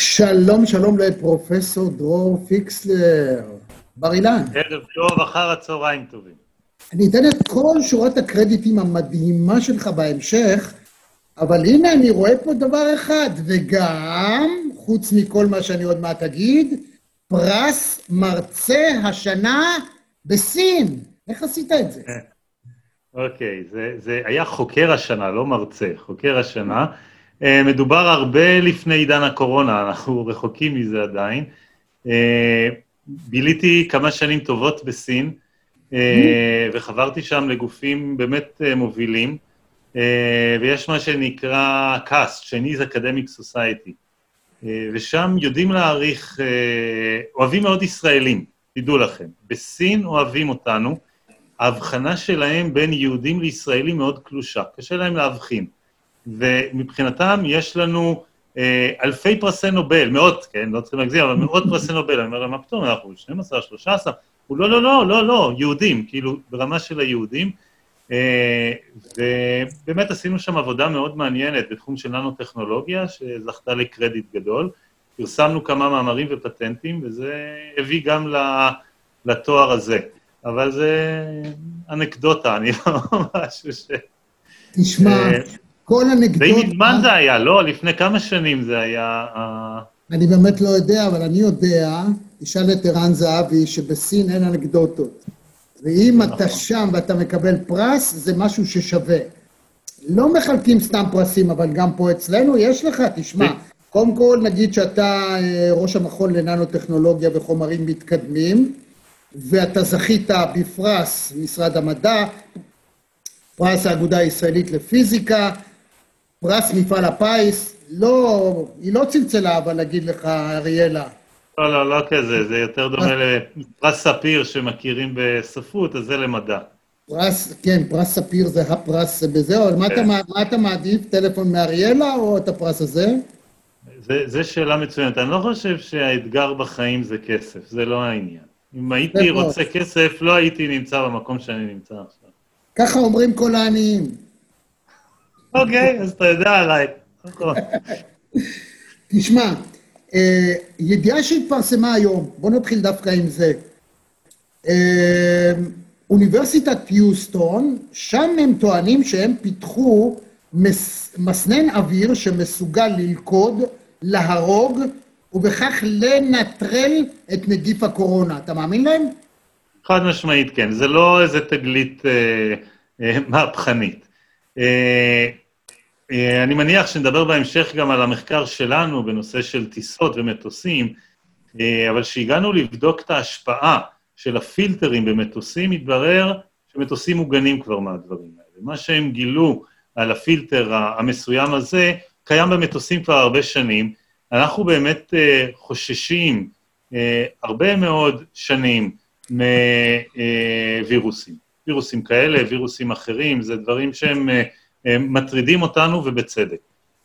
שלום, שלום לפרופסור דרור פיקסלר, בר אילן. ערב טוב, אחר הצהריים טובים. אני אתן את כל שורת הקרדיטים המדהימה שלך בהמשך, אבל הנה אני רואה פה דבר אחד, וגם, חוץ מכל מה שאני עוד מעט אגיד, פרס מרצה השנה בסין. איך עשית את זה? אוקיי, okay, זה, זה היה חוקר השנה, לא מרצה, חוקר השנה. אה, מדובר הרבה לפני עידן הקורונה, אנחנו רחוקים מזה עדיין. אה, ביליתי כמה שנים טובות בסין, אה, וחברתי שם לגופים באמת מובילים, ויש מה שנקרא CAST, Chinese Academic Society, ושם יודעים להעריך, אוהבים מאוד ישראלים, תדעו לכם. בסין אוהבים אותנו, ההבחנה שלהם בין יהודים לישראלים מאוד קלושה, קשה להם להבחין. ומבחינתם יש לנו אה, אלפי פרסי נובל, מאות, כן, לא צריכים להגזים, אבל מאות פרסי נובל. אני אומר להם, מה פתאום, אנחנו 12, 13, הוא לא, לא, לא, לא, לא, יהודים, כאילו, ברמה של היהודים. אה, ובאמת עשינו שם עבודה מאוד מעניינת בתחום של ננו-טכנולוגיה, שזכתה לקרדיט גדול. פרסמנו כמה מאמרים ופטנטים, וזה הביא גם לתואר הזה. אבל זה אנקדוטה, אני לא משהו ש... תשמע, אה, כל אנקדוטה... די מזמן זה היה, לא? לפני כמה שנים זה היה... אני באמת לא יודע, אבל אני יודע, תשאל את ערן זהבי, שבסין אין אנקדוטות. ואם אתה נכון. שם ואתה מקבל פרס, זה משהו ששווה. לא מחלקים סתם פרסים, אבל גם פה אצלנו יש לך, תשמע. קודם כל נגיד שאתה אה, ראש המכון לננו-טכנולוגיה וחומרים מתקדמים, ואתה זכית בפרס משרד המדע, פרס האגודה הישראלית לפיזיקה, פרס מפעל הפיס, לא, היא לא צלצלה, אבל אגיד לך, אריאלה. לא, לא, לא כזה, זה יותר דומה לפרס ספיר שמכירים בספרות, אז זה למדע. פרס, כן, פרס ספיר זה הפרס בזה, אבל מה, אתה, כן. מה אתה מעדיף, טלפון מאריאלה או את הפרס הזה? זו שאלה מצוינת. אני לא חושב שהאתגר בחיים זה כסף, זה לא העניין. אם הייתי רוצה כסף, לא הייתי נמצא במקום שאני נמצא עכשיו. ככה אומרים כל העניים. אוקיי, אז אתה יודע עליי. תשמע, אה, ידיעה שהתפרסמה היום, בוא נתחיל דווקא עם זה. אה, אוניברסיטת יוסטון, שם הם טוענים שהם פיתחו מס, מסנן אוויר שמסוגל ללכוד, להרוג, ובכך לנטרל את נגיף הקורונה. אתה מאמין להם? חד משמעית כן, זה לא איזה תגלית אה, אה, מהפכנית. אה, אני מניח שנדבר בהמשך גם על המחקר שלנו בנושא של טיסות ומטוסים, אה, אבל כשהגענו לבדוק את ההשפעה של הפילטרים במטוסים, התברר שמטוסים מוגנים כבר מהדברים האלה. מה שהם גילו על הפילטר המסוים הזה, קיים במטוסים כבר הרבה שנים. אנחנו באמת אה, חוששים הרבה מאוד שנים מווירוסים. וירוסים כאלה, וירוסים אחרים, זה דברים שהם מטרידים אותנו ובצדק.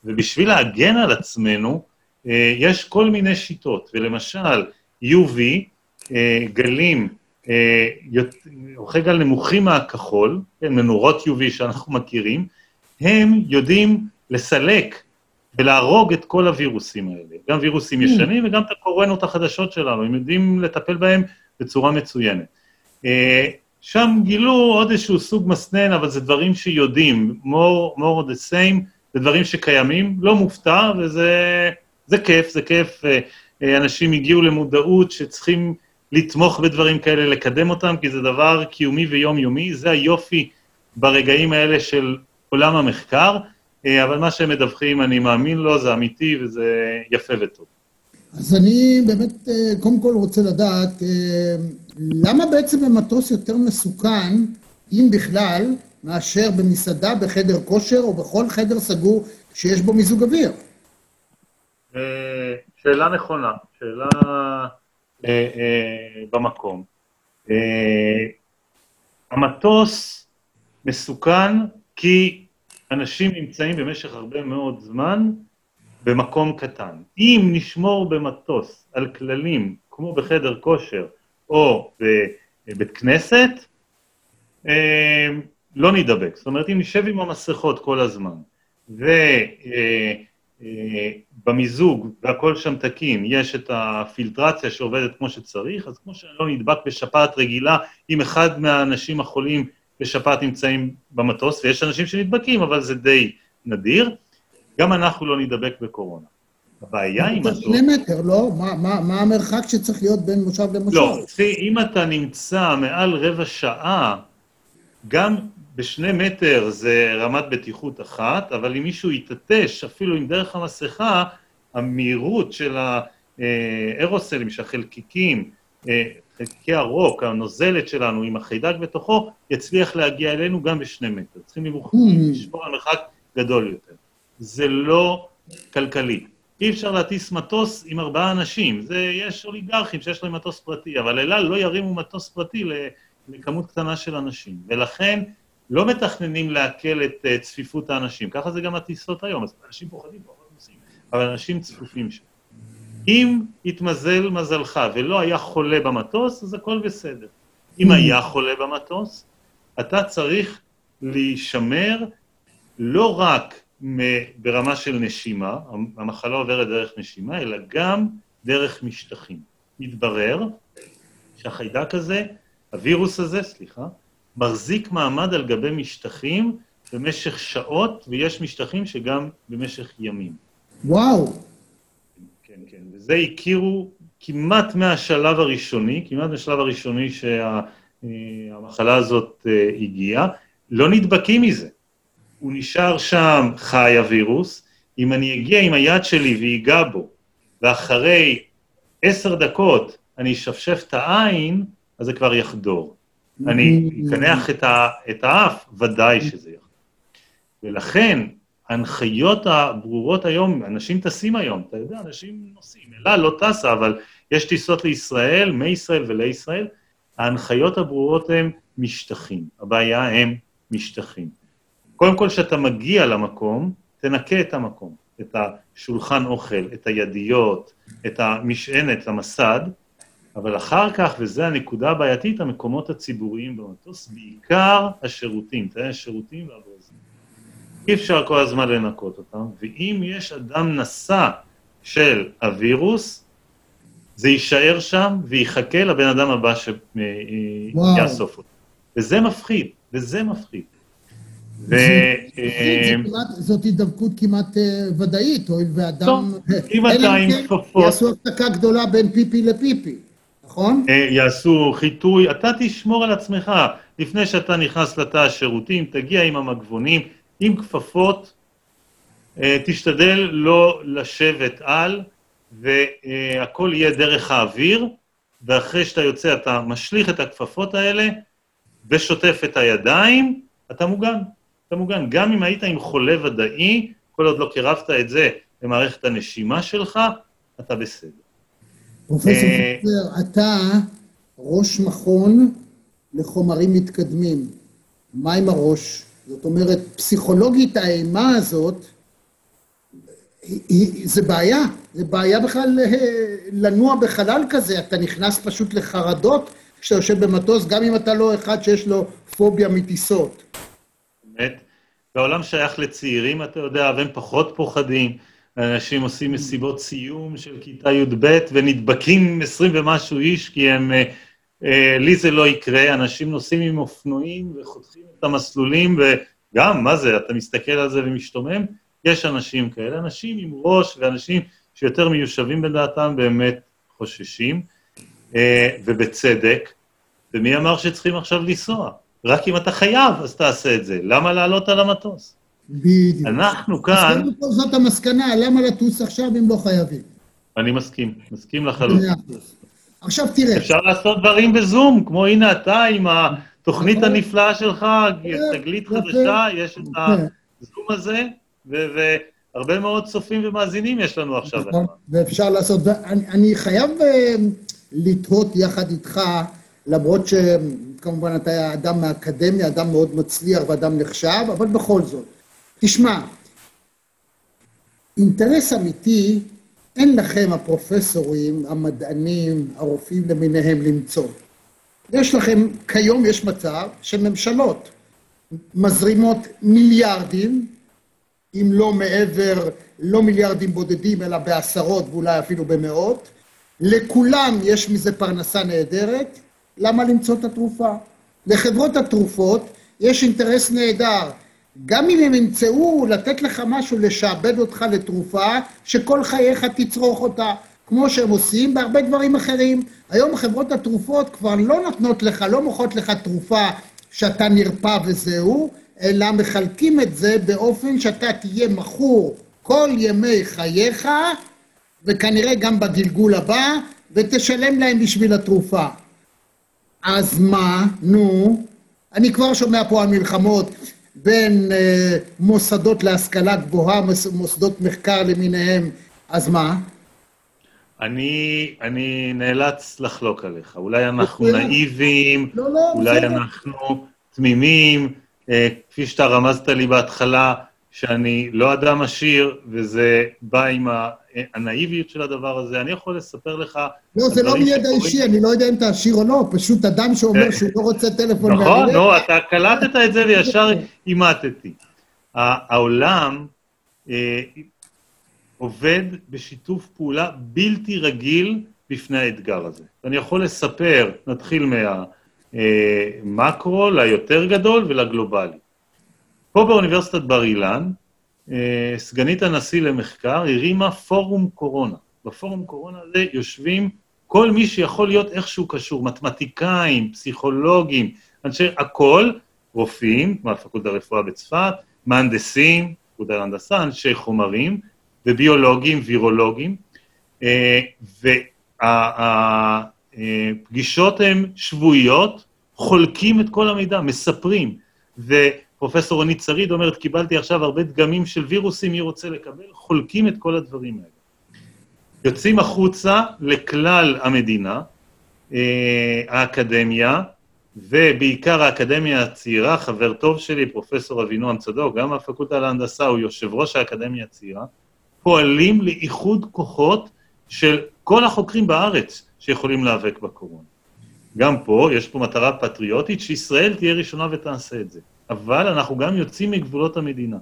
ובשביל להגן על עצמנו, אה, יש כל מיני שיטות, ולמשל, UV, אה, גלים, אורכי גל נמוכים מהכחול, כן, מנורות UV שאנחנו מכירים, הם יודעים לסלק ולהרוג את כל הווירוסים האלה, גם וירוסים mm. ישנים וגם את הקורונות החדשות שלנו, הם יודעים לטפל בהם בצורה מצוינת. שם גילו עוד איזשהו סוג מסנן, אבל זה דברים שיודעים, more, more the same, זה דברים שקיימים, לא מופתע, וזה זה כיף, זה כיף. אה, אה, אנשים הגיעו למודעות שצריכים לתמוך בדברים כאלה, לקדם אותם, כי זה דבר קיומי ויומיומי, זה היופי ברגעים האלה של עולם המחקר, אה, אבל מה שהם מדווחים, אני מאמין לו, זה אמיתי וזה יפה וטוב. אז אני באמת, קודם כל רוצה לדעת, למה בעצם במטוס יותר מסוכן, אם בכלל, מאשר במסעדה, בחדר כושר או בכל חדר סגור שיש בו מיזוג אוויר? אה, שאלה נכונה, שאלה אה, אה, במקום. המטוס מסוכן כי אנשים נמצאים במשך הרבה מאוד זמן במקום קטן. אם נשמור במטוס על כללים, כמו בחדר כושר, או בבית כנסת, אה, לא נידבק. זאת אומרת, אם נשב עם המסכות כל הזמן, ובאוטו במיזוג והכל שם תקין, יש את הפילטרציה שעובדת כמו שצריך, אז כמו שאני לא נדבק בשפעת רגילה, אם אחד מהאנשים החולים בשפעת נמצאים במטוס, ויש אנשים שנדבקים, אבל זה די נדיר, גם אנחנו לא נדבק בקורונה. הבעיה עם מטוס... שני מטר, לא? מה, מה, מה המרחק שצריך להיות בין מושב למושב? לא, תראי, אם אתה נמצא מעל רבע שעה, גם בשני מטר זה רמת בטיחות אחת, אבל אם מישהו יתעטש, אפילו עם דרך המסכה, המהירות של האירוסלים, של החלקיקים, אה, חלקיקי הרוק, הנוזלת שלנו עם החיידק בתוכו, יצליח להגיע אלינו גם בשני מטר. צריכים mm. לשמור על מרחק גדול יותר. זה לא כלכלי. אי אפשר להטיס מטוס עם ארבעה אנשים. זה, יש אוליגרכים שיש להם מטוס פרטי, אבל אל על לא ירימו מטוס פרטי לכמות קטנה של אנשים. ולכן לא מתכננים לעכל את uh, צפיפות האנשים. ככה זה גם הטיסות היום. אז אנשים פוחדים, פחות נוסעים, אבל אנשים צפופים שם. אם התמזל מזלך ולא היה חולה במטוס, אז הכל בסדר. אם. היה חולה במטוס, אתה צריך להישמר לא רק ברמה של נשימה, המחלה עוברת דרך נשימה, אלא גם דרך משטחים. מתברר שהחיידק הזה, הווירוס הזה, סליחה, מחזיק מעמד על גבי משטחים במשך שעות, ויש משטחים שגם במשך ימים. וואו. כן, כן, וזה הכירו כמעט מהשלב הראשוני, כמעט מהשלב הראשוני שהמחלה שה, הזאת אה, הגיעה, לא נדבקים מזה. הוא נשאר שם חי הווירוס, אם אני אגיע עם היד שלי ואגע בו, ואחרי עשר דקות אני אשפשף את העין, אז זה כבר יחדור. אני אקנח את, את האף, ודאי שזה יחדור. ולכן, ההנחיות הברורות היום, אנשים טסים היום, אתה יודע, אנשים נוסעים, אלה לא טסה, אבל יש טיסות לישראל, מישראל ולישראל, ההנחיות הברורות הן משטחים. הבעיה הם משטחים. קודם כל, כשאתה מגיע למקום, תנקה את המקום, את השולחן אוכל, את הידיות, את המשענת למסד, אבל אחר כך, וזו הנקודה הבעייתית, המקומות הציבוריים במטוס, בעיקר השירותים, תראה, השירותים והברזים. אי אפשר כל הזמן לנקות אותם, ואם יש אדם נשא של הווירוס, זה יישאר שם ויחכה לבן אדם הבא שיאסוף אותו. וזה מפחיד, וזה מפחיד. ו... זאת הידבקות כמעט אה, ודאית, הואיל ואדם... אם אתה עם כן כפפות... יעשו הפסקה גדולה בין פיפי לפיפי, נכון? אה, יעשו חיטוי, אתה תשמור על עצמך. לפני שאתה נכנס לתא השירותים, תגיע עם המגבונים, עם כפפות, אה, תשתדל לא לשבת על, והכל יהיה דרך האוויר, ואחרי שאתה יוצא אתה משליך את הכפפות האלה, ושוטף את הידיים, אתה מוגן. אתה מוגן. גם אם היית עם חולה ודאי, כל עוד לא קירבת את זה במערכת הנשימה שלך, אתה בסדר. פרופסור אה, פרופסור, אתה ראש מכון לחומרים מתקדמים. מה עם הראש? זאת אומרת, פסיכולוגית האימה הזאת, זה בעיה, זה בעיה בכלל אה, לנוע בחלל כזה, אתה נכנס פשוט לחרדות כשאתה יושב במטוס, גם אם אתה לא אחד שיש לו פוביה מטיסות. באמת. והעולם שייך לצעירים, אתה יודע, והם פחות פוחדים. אנשים עושים מסיבות סיום של כיתה י"ב ונדבקים 20 ומשהו איש, כי הם... אה, אה, לי זה לא יקרה, אנשים נוסעים עם אופנועים וחותכים את המסלולים, וגם, מה זה, אתה מסתכל על זה ומשתומם? יש אנשים כאלה, אנשים עם ראש ואנשים שיותר מיושבים בדעתם באמת חוששים, אה, ובצדק. ומי אמר שצריכים עכשיו לנסוע? רק אם אתה חייב, אז תעשה את זה. למה לעלות על המטוס? בדיוק. אנחנו כאן... אז קודם זאת המסקנה, למה לטוס עכשיו אם לא חייבים? אני מסכים, מסכים לחלוטין. עכשיו תראה. אפשר לעשות דברים בזום, כמו הנה אתה עם התוכנית נכון. הנפלאה שלך, תגלית חדשה, יש את הזום הזה, והרבה מאוד צופים ומאזינים יש לנו עכשיו. נכון, ואפשר לעשות, אני חייב אה, לתהות יחד איתך, למרות שכמובן אתה אדם מהאקדמיה, אדם מאוד מצליח ואדם נחשב, אבל בכל זאת. תשמע, אינטרס אמיתי אין לכם, הפרופסורים, המדענים, הרופאים למיניהם, למצוא. יש לכם, כיום יש מצב שממשלות מזרימות מיליארדים אם לא מעבר, לא מיליארדים בודדים, אלא בעשרות ואולי אפילו במאות. לכולם יש מזה פרנסה נהדרת, למה למצוא את התרופה? לחברות התרופות יש אינטרס נהדר. גם אם הם ימצאו לתת לך משהו, לשעבד אותך לתרופה, שכל חייך תצרוך אותה, כמו שהם עושים בהרבה דברים אחרים. היום חברות התרופות כבר לא נותנות לך, לא מוכרות לך תרופה שאתה נרפא וזהו, אלא מחלקים את זה באופן שאתה תהיה מכור כל ימי חייך, וכנראה גם בגלגול הבא, ותשלם להם בשביל התרופה. אז מה? נו, אני כבר שומע פה על מלחמות בין אה, מוסדות להשכלה גבוהה, מוסדות מחקר למיניהם, אז מה? אני, אני נאלץ לחלוק עליך. אולי אנחנו נאיבים, לא, לא, אולי זה... אנחנו תמימים, אה, כפי שאתה רמזת לי בהתחלה, שאני לא אדם עשיר, וזה בא עם הנאיביות של הדבר הזה. אני יכול לספר לך... לא, זה לא מידע אישי, אני לא יודע אם אתה עשיר או לא, פשוט אדם שאומר שהוא לא רוצה טלפון נכון, נו, אתה קלטת את זה וישר אימטתי. העולם אה, עובד בשיתוף פעולה בלתי רגיל בפני האתגר הזה. אני יכול לספר, נתחיל מהמקרו ליותר גדול ולגלובלי. פה באוניברסיטת בר אילן, אה, סגנית הנשיא למחקר הרימה פורום קורונה. בפורום קורונה הזה יושבים כל מי שיכול להיות איכשהו קשור, מתמטיקאים, פסיכולוגים, אנשי הכל, רופאים, מהפקולטה לרפואה בצפת, מהנדסים, פקולטה להנדסה, אנשי חומרים, וביולוגים, וירולוגים, אה, והפגישות הן שבועיות, חולקים את כל המידע, מספרים. ופרופסור רונית שריד אומרת, קיבלתי עכשיו הרבה דגמים של וירוסים, מי רוצה לקבל? חולקים את כל הדברים האלה. יוצאים החוצה לכלל המדינה, אה, האקדמיה, ובעיקר האקדמיה הצעירה, חבר טוב שלי, פרופסור אבינועם צדוק, גם מהפקולטה להנדסה, הוא יושב ראש האקדמיה הצעירה, פועלים לאיחוד כוחות של כל החוקרים בארץ שיכולים להיאבק בקורונה. גם פה, יש פה מטרה פטריוטית, שישראל תהיה ראשונה ותעשה את זה. אבל אנחנו גם יוצאים מגבולות המדינה.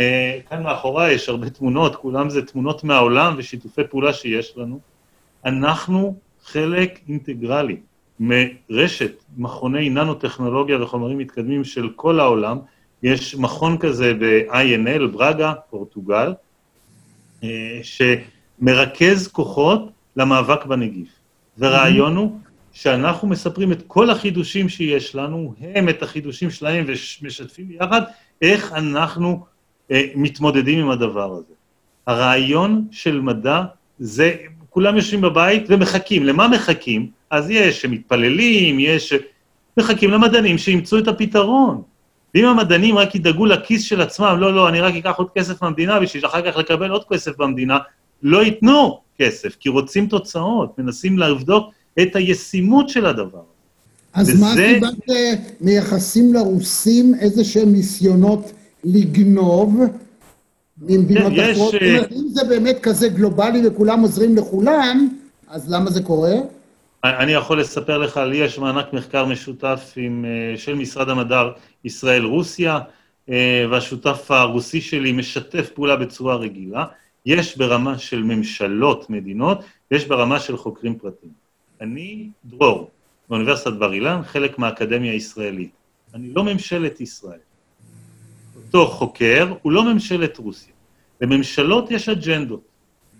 אה, כאן מאחוריי יש הרבה תמונות, כולם זה תמונות מהעולם ושיתופי פעולה שיש לנו. אנחנו חלק אינטגרלי מרשת מכוני ננו-טכנולוגיה וחומרים מתקדמים של כל העולם. יש מכון כזה ב-INL, ברגה, פורטוגל, אה, שמרכז כוחות למאבק בנגיף. והרעיון הוא שאנחנו מספרים את כל החידושים שיש לנו, הם את החידושים שלהם ומשתפים ביחד, איך אנחנו אה, מתמודדים עם הדבר הזה. הרעיון של מדע זה, כולם יושבים בבית ומחכים. למה מחכים? אז יש שמתפללים, יש... מחכים למדענים שימצאו את הפתרון. ואם המדענים רק ידאגו לכיס של עצמם, לא, לא, אני רק אקח עוד כסף מהמדינה בשביל אחר כך לקבל עוד כסף במדינה, לא ייתנו כסף, כי רוצים תוצאות, מנסים לבדוק את הישימות של הדבר. אז וזה... מה קיבלת מייחסים לרוסים איזה שהם ניסיונות לגנוב ממדינות כן, אחרות? יש... אה, אם זה באמת כזה גלובלי וכולם עוזרים לכולם, אז למה זה קורה? אני יכול לספר לך, לי יש מענק מחקר משותף עם, אה, של משרד המדע ישראל-רוסיה, אה, והשותף הרוסי שלי משתף פעולה בצורה רגילה. יש ברמה של ממשלות, מדינות, יש ברמה של חוקרים פרטיים. אני דרור, באוניברסיטת בר אילן, חלק מהאקדמיה הישראלית. אני לא ממשלת ישראל. אותו חוקר הוא לא ממשלת רוסיה. לממשלות יש אג'נדות.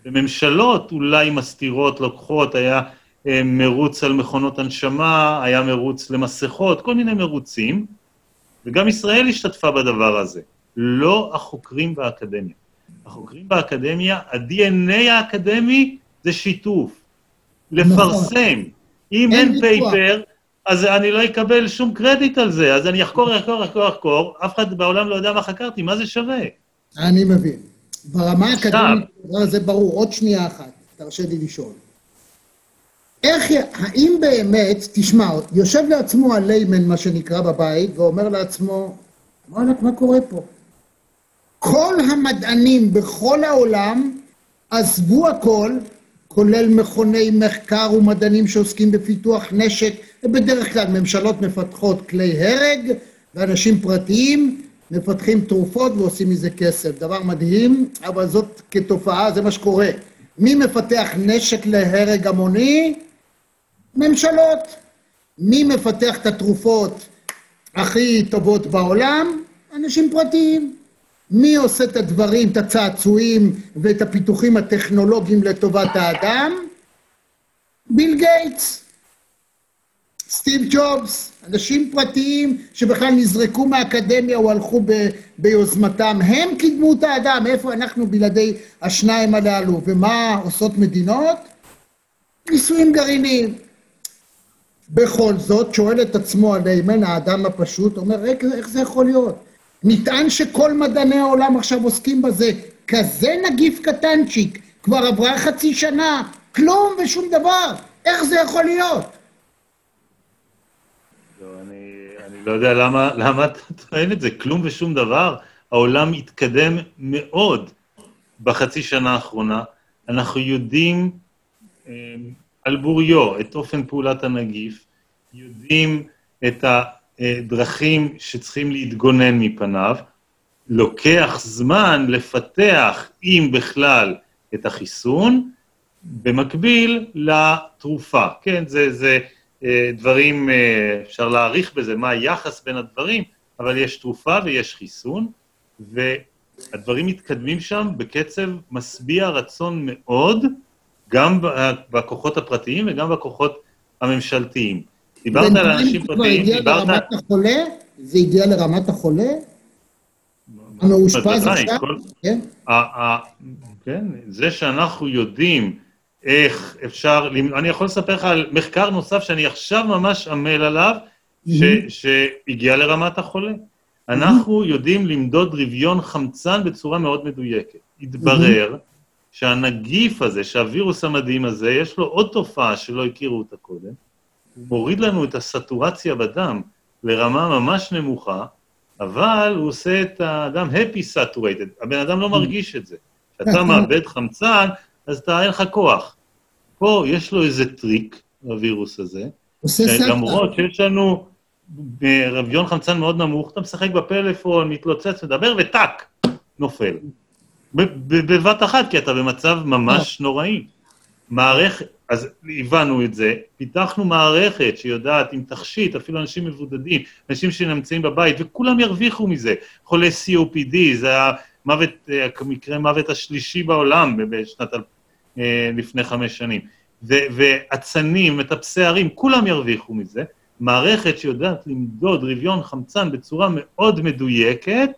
לממשלות אולי מסתירות, לוקחות, היה אה, מרוץ על מכונות הנשמה, היה מרוץ למסכות, כל מיני מרוצים, וגם ישראל השתתפה בדבר הזה. לא החוקרים באקדמיה. החוקרים באקדמיה, ה-DNA האקדמי זה שיתוף, לפרסם. אם אין פייפר, אז אני לא אקבל שום קרדיט על זה, אז אני אחקור, אחקור, אחקור, אחקור, אף אחד בעולם לא יודע מה חקרתי, מה זה שווה? אני מבין. ברמה האקדמית, זה ברור. עוד שנייה אחת, תרשה לי לשאול. איך, האם באמת, תשמע, יושב לעצמו הליימן, מה שנקרא, בבית, ואומר לעצמו, וואלכ, מה קורה פה? כל המדענים בכל העולם עזבו הכל, כולל מכוני מחקר ומדענים שעוסקים בפיתוח נשק, ובדרך כלל ממשלות מפתחות כלי הרג, ואנשים פרטיים, מפתחים תרופות ועושים מזה כסף. דבר מדהים, אבל זאת כתופעה, זה מה שקורה. מי מפתח נשק להרג המוני? ממשלות. מי מפתח את התרופות הכי טובות בעולם? אנשים פרטיים. מי עושה את הדברים, את הצעצועים ואת הפיתוחים הטכנולוגיים לטובת האדם? ביל גייטס. סטיב ג'ובס, אנשים פרטיים שבכלל נזרקו מהאקדמיה או הלכו ב, ביוזמתם, הם קידמו את האדם, איפה אנחנו בלעדי השניים הללו, ומה עושות מדינות? ניסויים גרעיניים. בכל זאת, שואל את עצמו הליימן, האדם הפשוט, אומר, איך, זה יכול להיות? נטען שכל מדעני העולם עכשיו עוסקים בזה, כזה נגיף קטנצ'יק, כבר עברה חצי שנה, כלום ושום דבר, איך זה יכול להיות? לא, לא יודע למה, למה אתה טוען את זה, כלום ושום דבר. העולם התקדם מאוד בחצי שנה האחרונה. אנחנו יודעים אה, על בוריו את אופן פעולת הנגיף, יודעים את הדרכים שצריכים להתגונן מפניו. לוקח זמן לפתח, אם בכלל, את החיסון, במקביל לתרופה. כן, זה, זה אה, דברים, אה, אפשר להעריך בזה מה היחס בין הדברים, אבל יש תרופה ויש חיסון, והדברים מתקדמים שם בקצב משביע רצון מאוד, גם בכוחות הפרטיים וגם בכוחות הממשלתיים. דיברת על אנשים פרטיים, דיברת... לרמת החולה? זה הגיע לרמת החולה? המאושפז עכשיו? כן? כן, זה שאנחנו יודעים איך אפשר, אני יכול לספר לך על מחקר נוסף שאני עכשיו ממש עמל עליו, שהגיע לרמת החולה. אנחנו יודעים למדוד רביון חמצן בצורה מאוד מדויקת. התברר שהנגיף הזה, שהווירוס המדהים הזה, יש לו עוד תופעה שלא הכירו אותה קודם, הוא מוריד לנו את הסטורציה בדם לרמה ממש נמוכה, אבל הוא עושה את האדם happy saturated, הבן אדם לא מרגיש את זה. כשאתה מאבד חמצן, אז אתה, אין לך כוח. פה יש לו איזה טריק, לווירוס הזה, למרות שיש לנו רביון חמצן מאוד נמוך, אתה משחק בפלאפון, מתלוצץ, מדבר, וטאק, נופל. בבת אחת, כי אתה במצב ממש נוראי. מערכת, אז הבנו את זה, פיתחנו מערכת שיודעת עם תכשיט, אפילו אנשים מבודדים, אנשים שנמצאים בבית, וכולם ירוויחו מזה. חולי COPD, זה המוות, מקרה מוות השלישי בעולם בשנת, אה, לפני חמש שנים. ואצנים, מטפסי הרים, כולם ירוויחו מזה. מערכת שיודעת למדוד רביון חמצן בצורה מאוד מדויקת,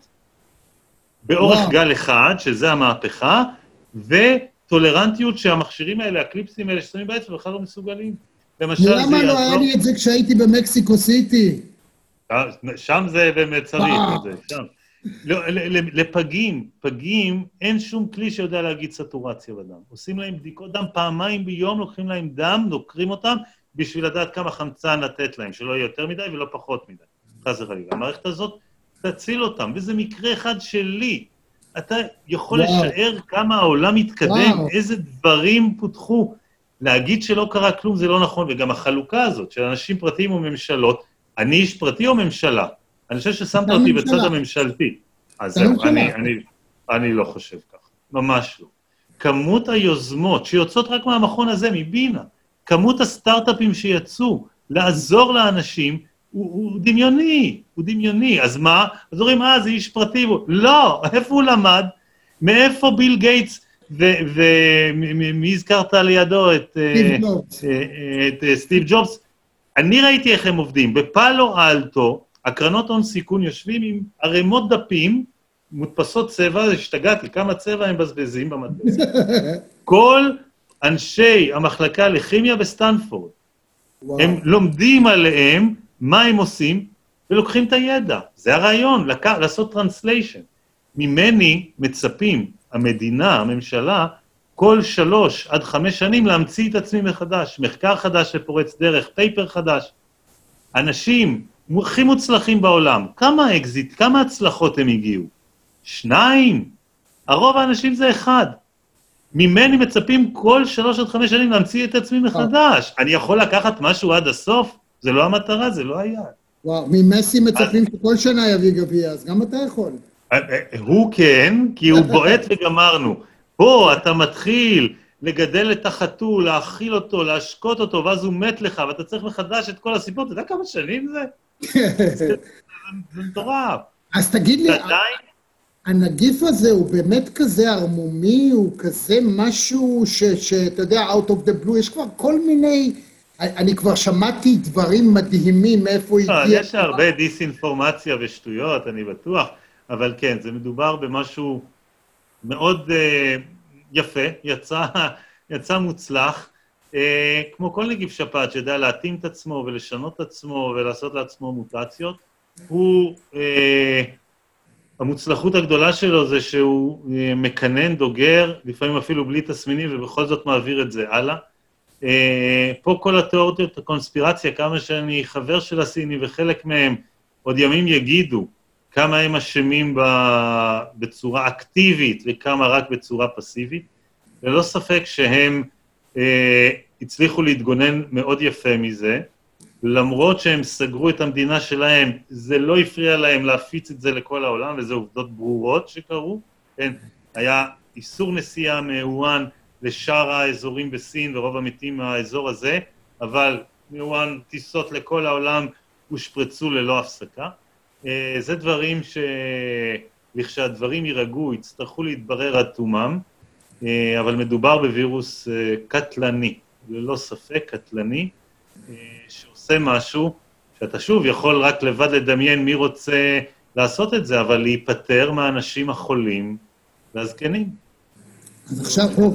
באורך וואו. גל אחד, שזה המהפכה, וטולרנטיות שהמכשירים האלה, הקליפסים האלה ששמים בעצם, בכלל לא מסוגלים. למשל, זה יעזור... למה לא היה לי את זה כשהייתי במקסיקו סיטי? אה, שם זה באמת צריך את זה, שם. לא, לפגים, פגים, אין שום כלי שיודע להגיד סטורציה בדם. עושים להם בדיקות דם פעמיים ביום, לוקחים להם דם, נוקרים אותם, בשביל לדעת כמה חמצן לתת להם, שלא יהיה יותר מדי ולא פחות מדי. חס וחלילה. המערכת הזאת תציל אותם, וזה מקרה אחד שלי. אתה יכול וואו. לשער כמה העולם התקדם, וואו. איזה דברים פותחו. להגיד שלא קרה כלום זה לא נכון, וגם החלוקה הזאת של אנשים פרטיים וממשלות, אני איש פרטי או ממשלה? אני חושב ששמת אותי בצד הממשלתי. אז זהו, אני, אני, אני לא חושב כך, ממש לא. כמות היוזמות שיוצאות רק מהמכון הזה, מבינה, כמות הסטארט-אפים שיצאו לעזור לאנשים, הוא, הוא דמיוני, הוא דמיוני. אז מה? אז אומרים, אה, זה איש פרטי. לא, איפה הוא למד? מאיפה ביל גייטס ומי הזכרת לידו? את סטיב ג'ובס. את סטיב ג'ובס. אני ראיתי איך הם עובדים. בפאלו אלטו, הקרנות הון סיכון יושבים עם ערימות דפים, מודפסות צבע, השתגעתי, כמה צבע הם מבזבזים במדפסת. כל אנשי המחלקה לכימיה בסטנפורד, וואו. הם לומדים עליהם מה הם עושים ולוקחים את הידע. זה הרעיון, לק... לעשות translation. ממני מצפים המדינה, הממשלה, כל שלוש עד חמש שנים להמציא את עצמי מחדש, מחקר חדש שפורץ דרך, paper חדש. אנשים הכי מוצלחים בעולם, כמה אקזיט, כמה הצלחות הם הגיעו? שניים? הרוב האנשים זה אחד. ממני מצפים כל שלוש עד חמש שנים להמציא את עצמי מחדש. אני יכול לקחת משהו עד הסוף? זה לא המטרה, זה לא היעד. וואו, ממסי מצפים שכל שנה יביא גביע, אז גם אתה יכול. אה, אה, הוא כן, כי הוא בועט וגמרנו. פה אתה מתחיל לגדל את החתול, להאכיל אותו, להשקות אותו, ואז הוא מת לך, ואתה צריך מחדש את כל הסיפור. אתה יודע כמה שנים זה? זה מטורף. אז תגיד לי. הנגיף הזה הוא באמת כזה ערמומי, הוא כזה משהו שאתה יודע, out of the blue, יש כבר כל מיני... אני כבר שמעתי דברים מדהימים מאיפה לא, הגיע. יש הרבה דיסאינפורמציה ושטויות, אני בטוח, אבל כן, זה מדובר במשהו מאוד uh, יפה, יצא, יצא מוצלח, uh, כמו כל נגיף שפעת שיודע להתאים את עצמו ולשנות את עצמו ולעשות לעצמו מוטציות. הוא, uh, המוצלחות הגדולה שלו זה שהוא uh, מקנן, דוגר, לפעמים אפילו בלי תסמינים, ובכל זאת מעביר את זה הלאה. Uh, פה כל התיאוריות, הקונספירציה, כמה שאני חבר של הסיני וחלק מהם עוד ימים יגידו כמה הם אשמים בצורה אקטיבית וכמה רק בצורה פסיבית. ללא ספק שהם uh, הצליחו להתגונן מאוד יפה מזה, למרות שהם סגרו את המדינה שלהם, זה לא הפריע להם להפיץ את זה לכל העולם, וזה עובדות ברורות שקרו, כן? היה איסור נסיעה מאוואן לשאר האזורים בסין, ורוב המתים מהאזור הזה, אבל מאוואן טיסות לכל העולם הושפרצו ללא הפסקה. אה, זה דברים שלכשהדברים יירגעו, יצטרכו להתברר עד תומם, אה, אבל מדובר בווירוס אה, קטלני, ללא ספק קטלני, שעושה משהו שאתה שוב יכול רק לבד לדמיין מי רוצה לעשות את זה, אבל להיפטר מהאנשים החולים והזקנים. אז עכשיו, פה,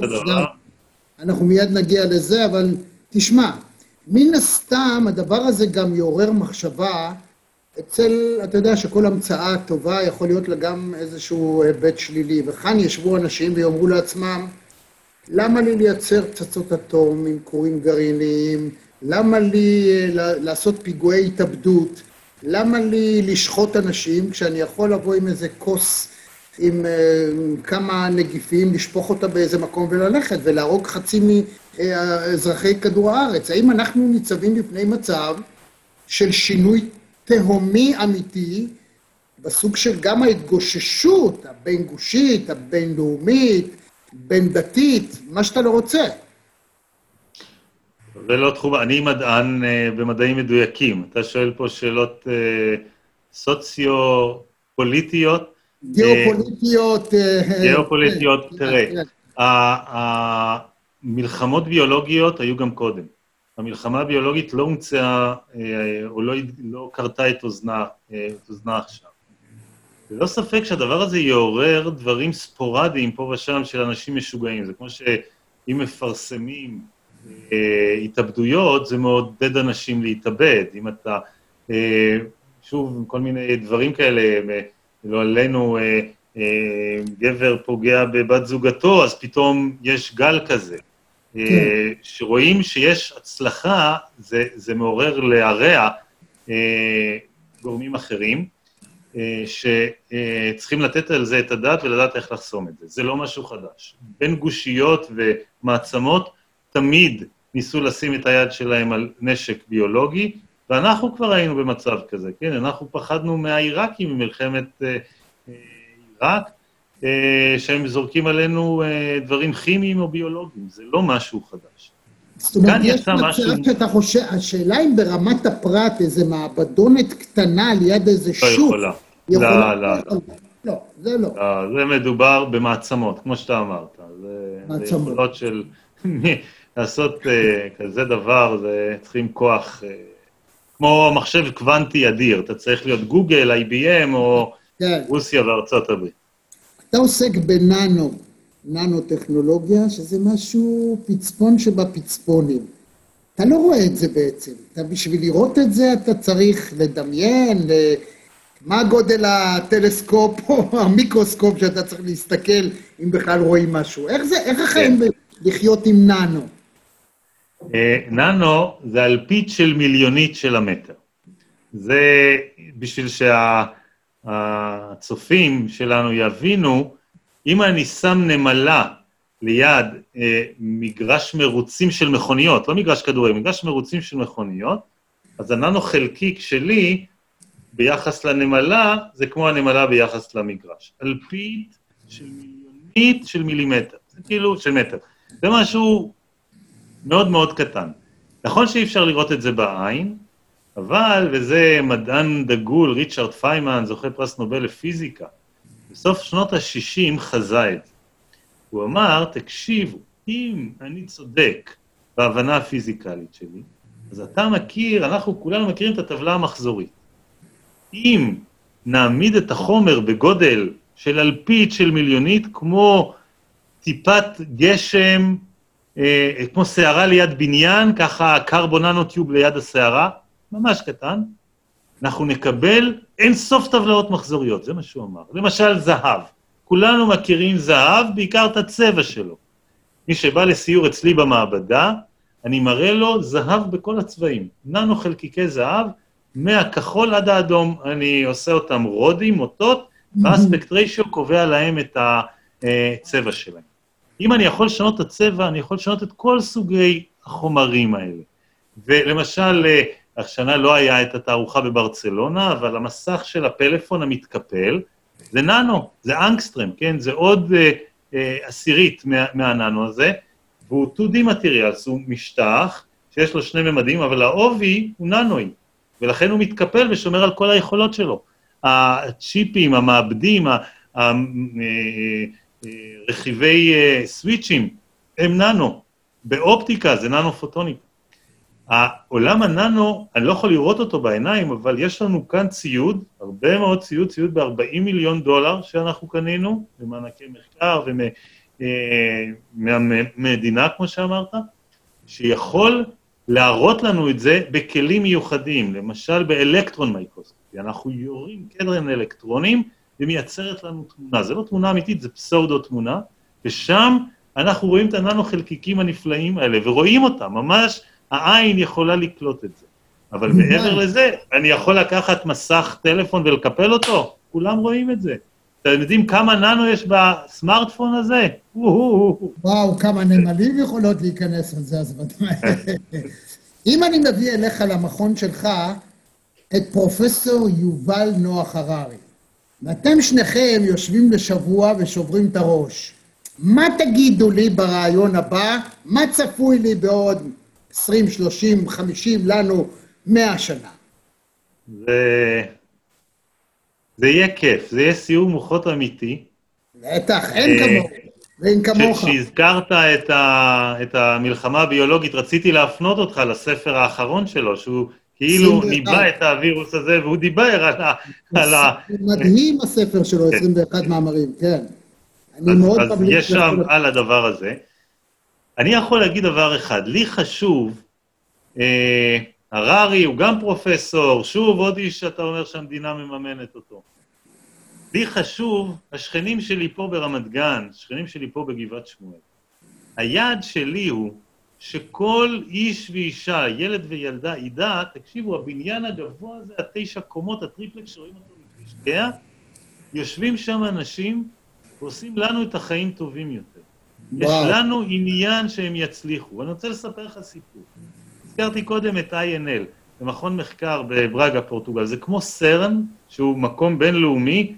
אנחנו מיד נגיע לזה, אבל תשמע, מן הסתם הדבר הזה גם יעורר מחשבה אצל, אתה יודע שכל המצאה טובה יכול להיות לה גם איזשהו היבט שלילי, וכאן ישבו אנשים ויאמרו לעצמם, למה לי לייצר פצצות אטום עם כורים גרעיניים? למה לי אה, לעשות פיגועי התאבדות? למה לי לשחוט אנשים כשאני יכול לבוא עם איזה כוס עם uh, כמה נגיפים, לשפוך אותה באיזה מקום וללכת ולהרוג חצי מאזרחי כדור הארץ? האם אנחנו ניצבים בפני מצב של שינוי תהומי אמיתי בסוג של גם ההתגוששות הבין-גושית, הבינלאומית, בין-דתית, מה שאתה לא רוצה? זה לא תחום, אני מדען uh, במדעים מדויקים. אתה שואל פה שאלות uh, סוציו-פוליטיות. גיאופוליטיות. Uh, גיאופוליטיות, תראה, המלחמות ביולוגיות היו גם קודם. המלחמה הביולוגית לא הומצאה, או לא, לא קרתה את אוזנה, את אוזנה עכשיו. ללא ספק שהדבר הזה יעורר דברים ספורדיים פה ושם של אנשים משוגעים. זה כמו שאם מפרסמים אה, התאבדויות, זה מעודד אנשים להתאבד. אם אתה, אה, שוב, כל מיני דברים כאלה, אה, לא עלינו, אה, אה, גבר פוגע בבת זוגתו, אז פתאום יש גל כזה. אה, כן. שרואים שיש הצלחה, זה, זה מעורר להרע אה, גורמים אחרים, אה, שצריכים לתת על זה את הדעת ולדעת איך לחסום את זה. זה לא משהו חדש. בין גושיות ומעצמות תמיד ניסו לשים את היד שלהם על נשק ביולוגי, ואנחנו כבר היינו במצב כזה, כן? אנחנו פחדנו מהעיראקים ממלחמת אה, אה, עיראק, אה, שהם זורקים עלינו אה, דברים כימיים או ביולוגיים, זה לא משהו חדש. זאת אומרת, יש מצב. שאתה חושב, השאלה אם ברמת הפרט איזה מעבדונת קטנה ליד איזה לא שוק... יכולה. יכולה. לא, לא, לא. לא, זה לא. לא, זה מדובר במעצמות, כמו שאתה אמרת. מעצמות. זה יכולות של... לעשות uh, כזה דבר, זה צריכים כוח, כמו מחשב קוונטי אדיר, אתה צריך להיות גוגל, IBM או כן. רוסיה וארצות הברית. אתה עוסק בננו, ננו-טכנולוגיה, שזה משהו פצפון שבפצפונים. אתה לא רואה את זה בעצם. אתה, בשביל לראות את זה אתה צריך לדמיין, ל... מה גודל הטלסקופ או המיקרוסקופ שאתה צריך להסתכל אם בכלל רואים משהו. איך זה, איך החיים כן. לחיות עם ננו? אה, ננו זה אלפית של מיליונית של המטר. זה בשביל שהצופים שלנו יבינו, אם אני שם נמלה ליד אה, מגרש מרוצים של מכוניות, לא מגרש כדורים, מגרש מרוצים של מכוניות, אז הננו חלקיק שלי ביחס לנמלה, זה כמו הנמלה ביחס למגרש. אלפית של מיליונית של מילימטר, זה כאילו, של מטר. זה משהו מאוד מאוד קטן. נכון שאי אפשר לראות את זה בעין, אבל, וזה מדען דגול, ריצ'רד פיימן, זוכה פרס נובל לפיזיקה, בסוף שנות ה-60 חזה את זה. הוא אמר, תקשיבו, אם אני צודק בהבנה הפיזיקלית שלי, אז אתה מכיר, אנחנו כולנו מכירים את הטבלה המחזורית. אם נעמיד את החומר בגודל של אלפית של מיליונית, כמו טיפת גשם, אה, כמו שערה ליד בניין, ככה קרבוננוטיוב ליד השערה, ממש קטן, אנחנו נקבל אין סוף טבלאות מחזוריות, זה מה שהוא אמר. למשל, זהב. כולנו מכירים זהב, בעיקר את הצבע שלו. מי שבא לסיור אצלי במעבדה, אני מראה לו זהב בכל הצבעים. ננו חלקיקי זהב, מהכחול עד האדום, אני עושה אותם רודים, מוטות, והאספקט ריישיו קובע להם את הצבע שלהם. אם אני יכול לשנות את הצבע, אני יכול לשנות את כל סוגי החומרים האלה. ולמשל, השנה לא היה את התערוכה בברצלונה, אבל המסך של הפלאפון המתקפל זה ננו, זה אנגסטרם, כן? זה עוד אה, אה, עשירית מה, מהננו הזה, והוא 2D מטריאלס, הוא משטח שיש לו שני ממדים, אבל העובי הוא ננואי, ולכן הוא מתקפל ושומר על כל היכולות שלו. הצ'יפים, המעבדים, הרכיבי אה, אה, סוויצ'ים, הם ננו. באופטיקה זה ננו פוטונים. העולם הננו, אני לא יכול לראות אותו בעיניים, אבל יש לנו כאן ציוד, הרבה מאוד ציוד, ציוד ב-40 מיליון דולר שאנחנו קנינו, במענקי מחקר ומהמדינה, אה, כמו שאמרת, שיכול להראות לנו את זה בכלים מיוחדים, למשל ב electron microscopy. אנחנו יורים קרן אלקטרונים ומייצרת לנו תמונה. זו לא תמונה אמיתית, זה פסאודו-תמונה, ושם אנחנו רואים את הננו-חלקיקים הנפלאים האלה, ורואים אותם, ממש העין יכולה לקלוט את זה. אבל מעבר לזה, אני יכול לקחת מסך טלפון ולקפל אותו? כולם רואים את זה. אתם יודעים כמה ננו יש בסמארטפון הזה? וואו, כמה נמלים יכולות להיכנס לזה, אז ודאי. אם אני מביא אליך למכון שלך את פרופסור יובל נוח הררי, ואתם שניכם יושבים לשבוע ושוברים את הראש, מה תגידו לי ברעיון הבא? מה צפוי לי בעוד 20, 30, 50, לנו 100 שנה? זה... זה יהיה כיף, זה יהיה סיור מוחות אמיתי. בטח, אין אה, כמוך, ואין כמוך. כשהזכרת את, ה, את המלחמה הביולוגית, רציתי להפנות אותך לספר האחרון שלו, שהוא כאילו ניבא את הווירוס הזה, והוא דיבר על ה... על ה... מדהים הספר שלו, 21 כן. מאמרים, כן. אני מאוד אז יש שם על הדבר הזה. אני יכול להגיד דבר אחד, לי חשוב, אה, הררי הוא גם פרופסור, שוב עוד איש שאתה אומר שהמדינה מממנת אותו. לי חשוב, השכנים שלי פה ברמת גן, השכנים שלי פה בגבעת שמואל. היעד שלי הוא שכל איש ואישה, ילד וילדה, ידע, תקשיבו, הבניין הגבוה הזה, התשע קומות, הטריפלקס שרואים אותו מכביש גאה, יושבים שם אנשים ועושים לנו את החיים טובים יותר. וואו. יש לנו עניין שהם יצליחו. ואני רוצה לספר לך סיפור. הזכרתי קודם את INL, זה מכון מחקר בברגה, פורטוגל. זה כמו סרן, שהוא מקום בינלאומי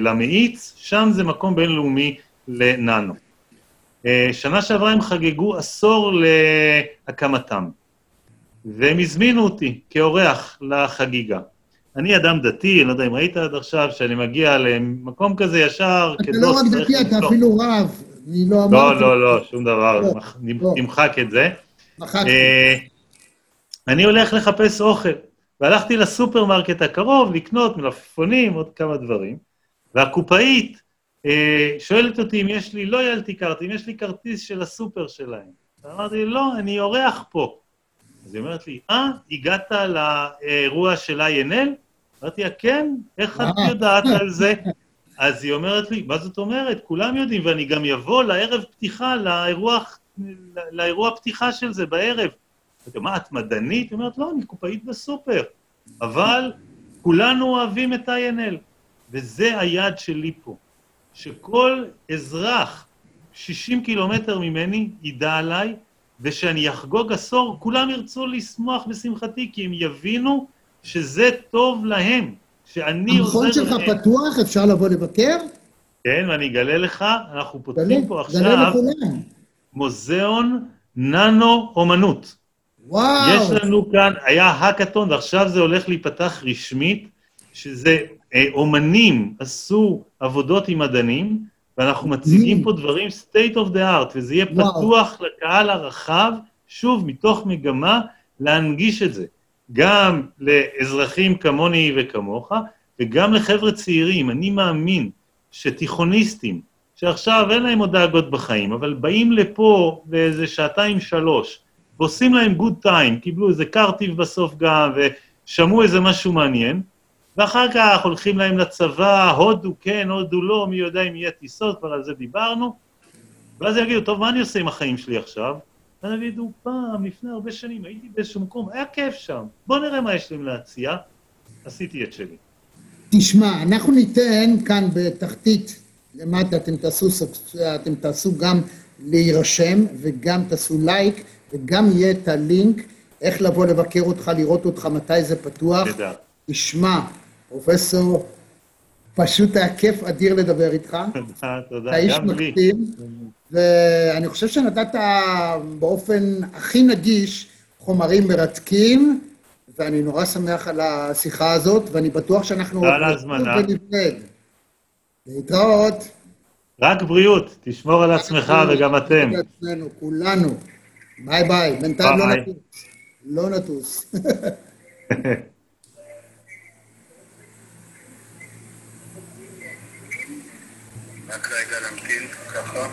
למאיץ, שם זה מקום בינלאומי לננו. אה, שנה שעברה הם חגגו עשור להקמתם, והם הזמינו אותי כאורח לחגיגה. אני אדם דתי, אני לא יודע אם ראית עד עכשיו, שאני מגיע למקום כזה ישר, אתה לא רק דתי, אתה אפילו רב. אני לא, לא אמרתי... לא, לא, לא, שום דבר, לא, נמחק את זה. אה, אני הולך לחפש אוכל, והלכתי לסופרמרקט הקרוב לקנות מלפפונים, עוד כמה דברים, והקופאית שואלת אותי אם יש לי, לא ילתי כרטיס, אם יש לי כרטיס של הסופר שלהם. אמרתי, לא, אני אורח פה. אז היא אומרת לי, אה, הגעת לאירוע של INL? אמרתי לה, כן, איך את אה. יודעת על זה? אז היא אומרת לי, מה זאת אומרת? כולם יודעים, ואני גם אבוא לערב פתיחה, לאירוע, לאירוע פתיחה של זה בערב. אמרתי, מה, את מדענית? היא אומרת, לא, אני קופאית בסופר, אבל כולנו אוהבים את INL. וזה היעד שלי פה, שכל אזרח 60 קילומטר ממני ידע עליי, ושאני אחגוג עשור, כולם ירצו לשמוח בשמחתי, כי הם יבינו שזה טוב להם, שאני עוזר המכון להם. שלך פתוח, אפשר לבוא לבקר? כן, ואני אגלה לך, אנחנו פותחים פה עכשיו. מוזיאון ננו-אומנות. וואו, יש לנו כאן, היה האקתון, ועכשיו זה הולך להיפתח רשמית, שזה אומנים עשו עבודות עם מדענים, ואנחנו מציגים פה דברים state of the art, וזה יהיה וואו. פתוח לקהל הרחב, שוב, מתוך מגמה להנגיש את זה, גם לאזרחים כמוני וכמוך, וגם לחבר'ה צעירים. אני מאמין שתיכוניסטים, שעכשיו אין להם עוד דאגות בחיים, אבל באים לפה באיזה שעתיים-שלוש, ועושים להם גוד טיים, קיבלו איזה קרטיב בסוף גם, ושמעו איזה משהו מעניין, ואחר כך הולכים להם לצבא, הודו כן, הודו לא, מי יודע אם יהיה טיסות, כבר על זה דיברנו, ואז הם יגידו, טוב, מה אני עושה עם החיים שלי עכשיו? ואז יגידו, פעם, לפני הרבה שנים, הייתי באיזשהו מקום, היה כיף שם, בוא נראה מה יש להם להציע. עשיתי את שלי. תשמע, אנחנו ניתן כאן בתחתית למטה, אתם תעשו, אתם תעשו גם להירשם וגם תעשו לייק וגם יהיה את הלינק איך לבוא לבקר אותך, לראות אותך, מתי זה פתוח. תדע. תשמע, פרופסור, פשוט היה כיף אדיר לדבר איתך. תודה, תודה, אתה איש. מקסים, ואני חושב שנתת באופן הכי נגיש חומרים מרתקים, ואני נורא שמח על השיחה הזאת, ואני בטוח שאנחנו... תודה על ההזמנה. להתראות. רק בריאות, תשמור על עצמך וגם אתם. לעצמנו, כולנו. ביי ביי. בינתיים לא. נטוס. לא נטוס. רק רגע נמתין, ככה.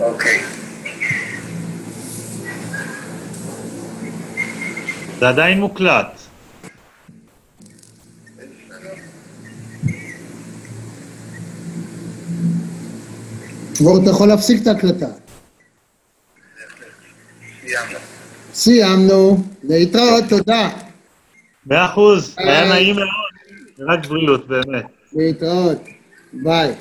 אוקיי. זה עדיין מוקלט. דבור, אתה יכול להפסיק את ההקלטה. סיימנו. סיימנו. להתראות, תודה. מאה אחוז, היה. נעים מאוד. רק בריאות, באמת. להתראות. ביי.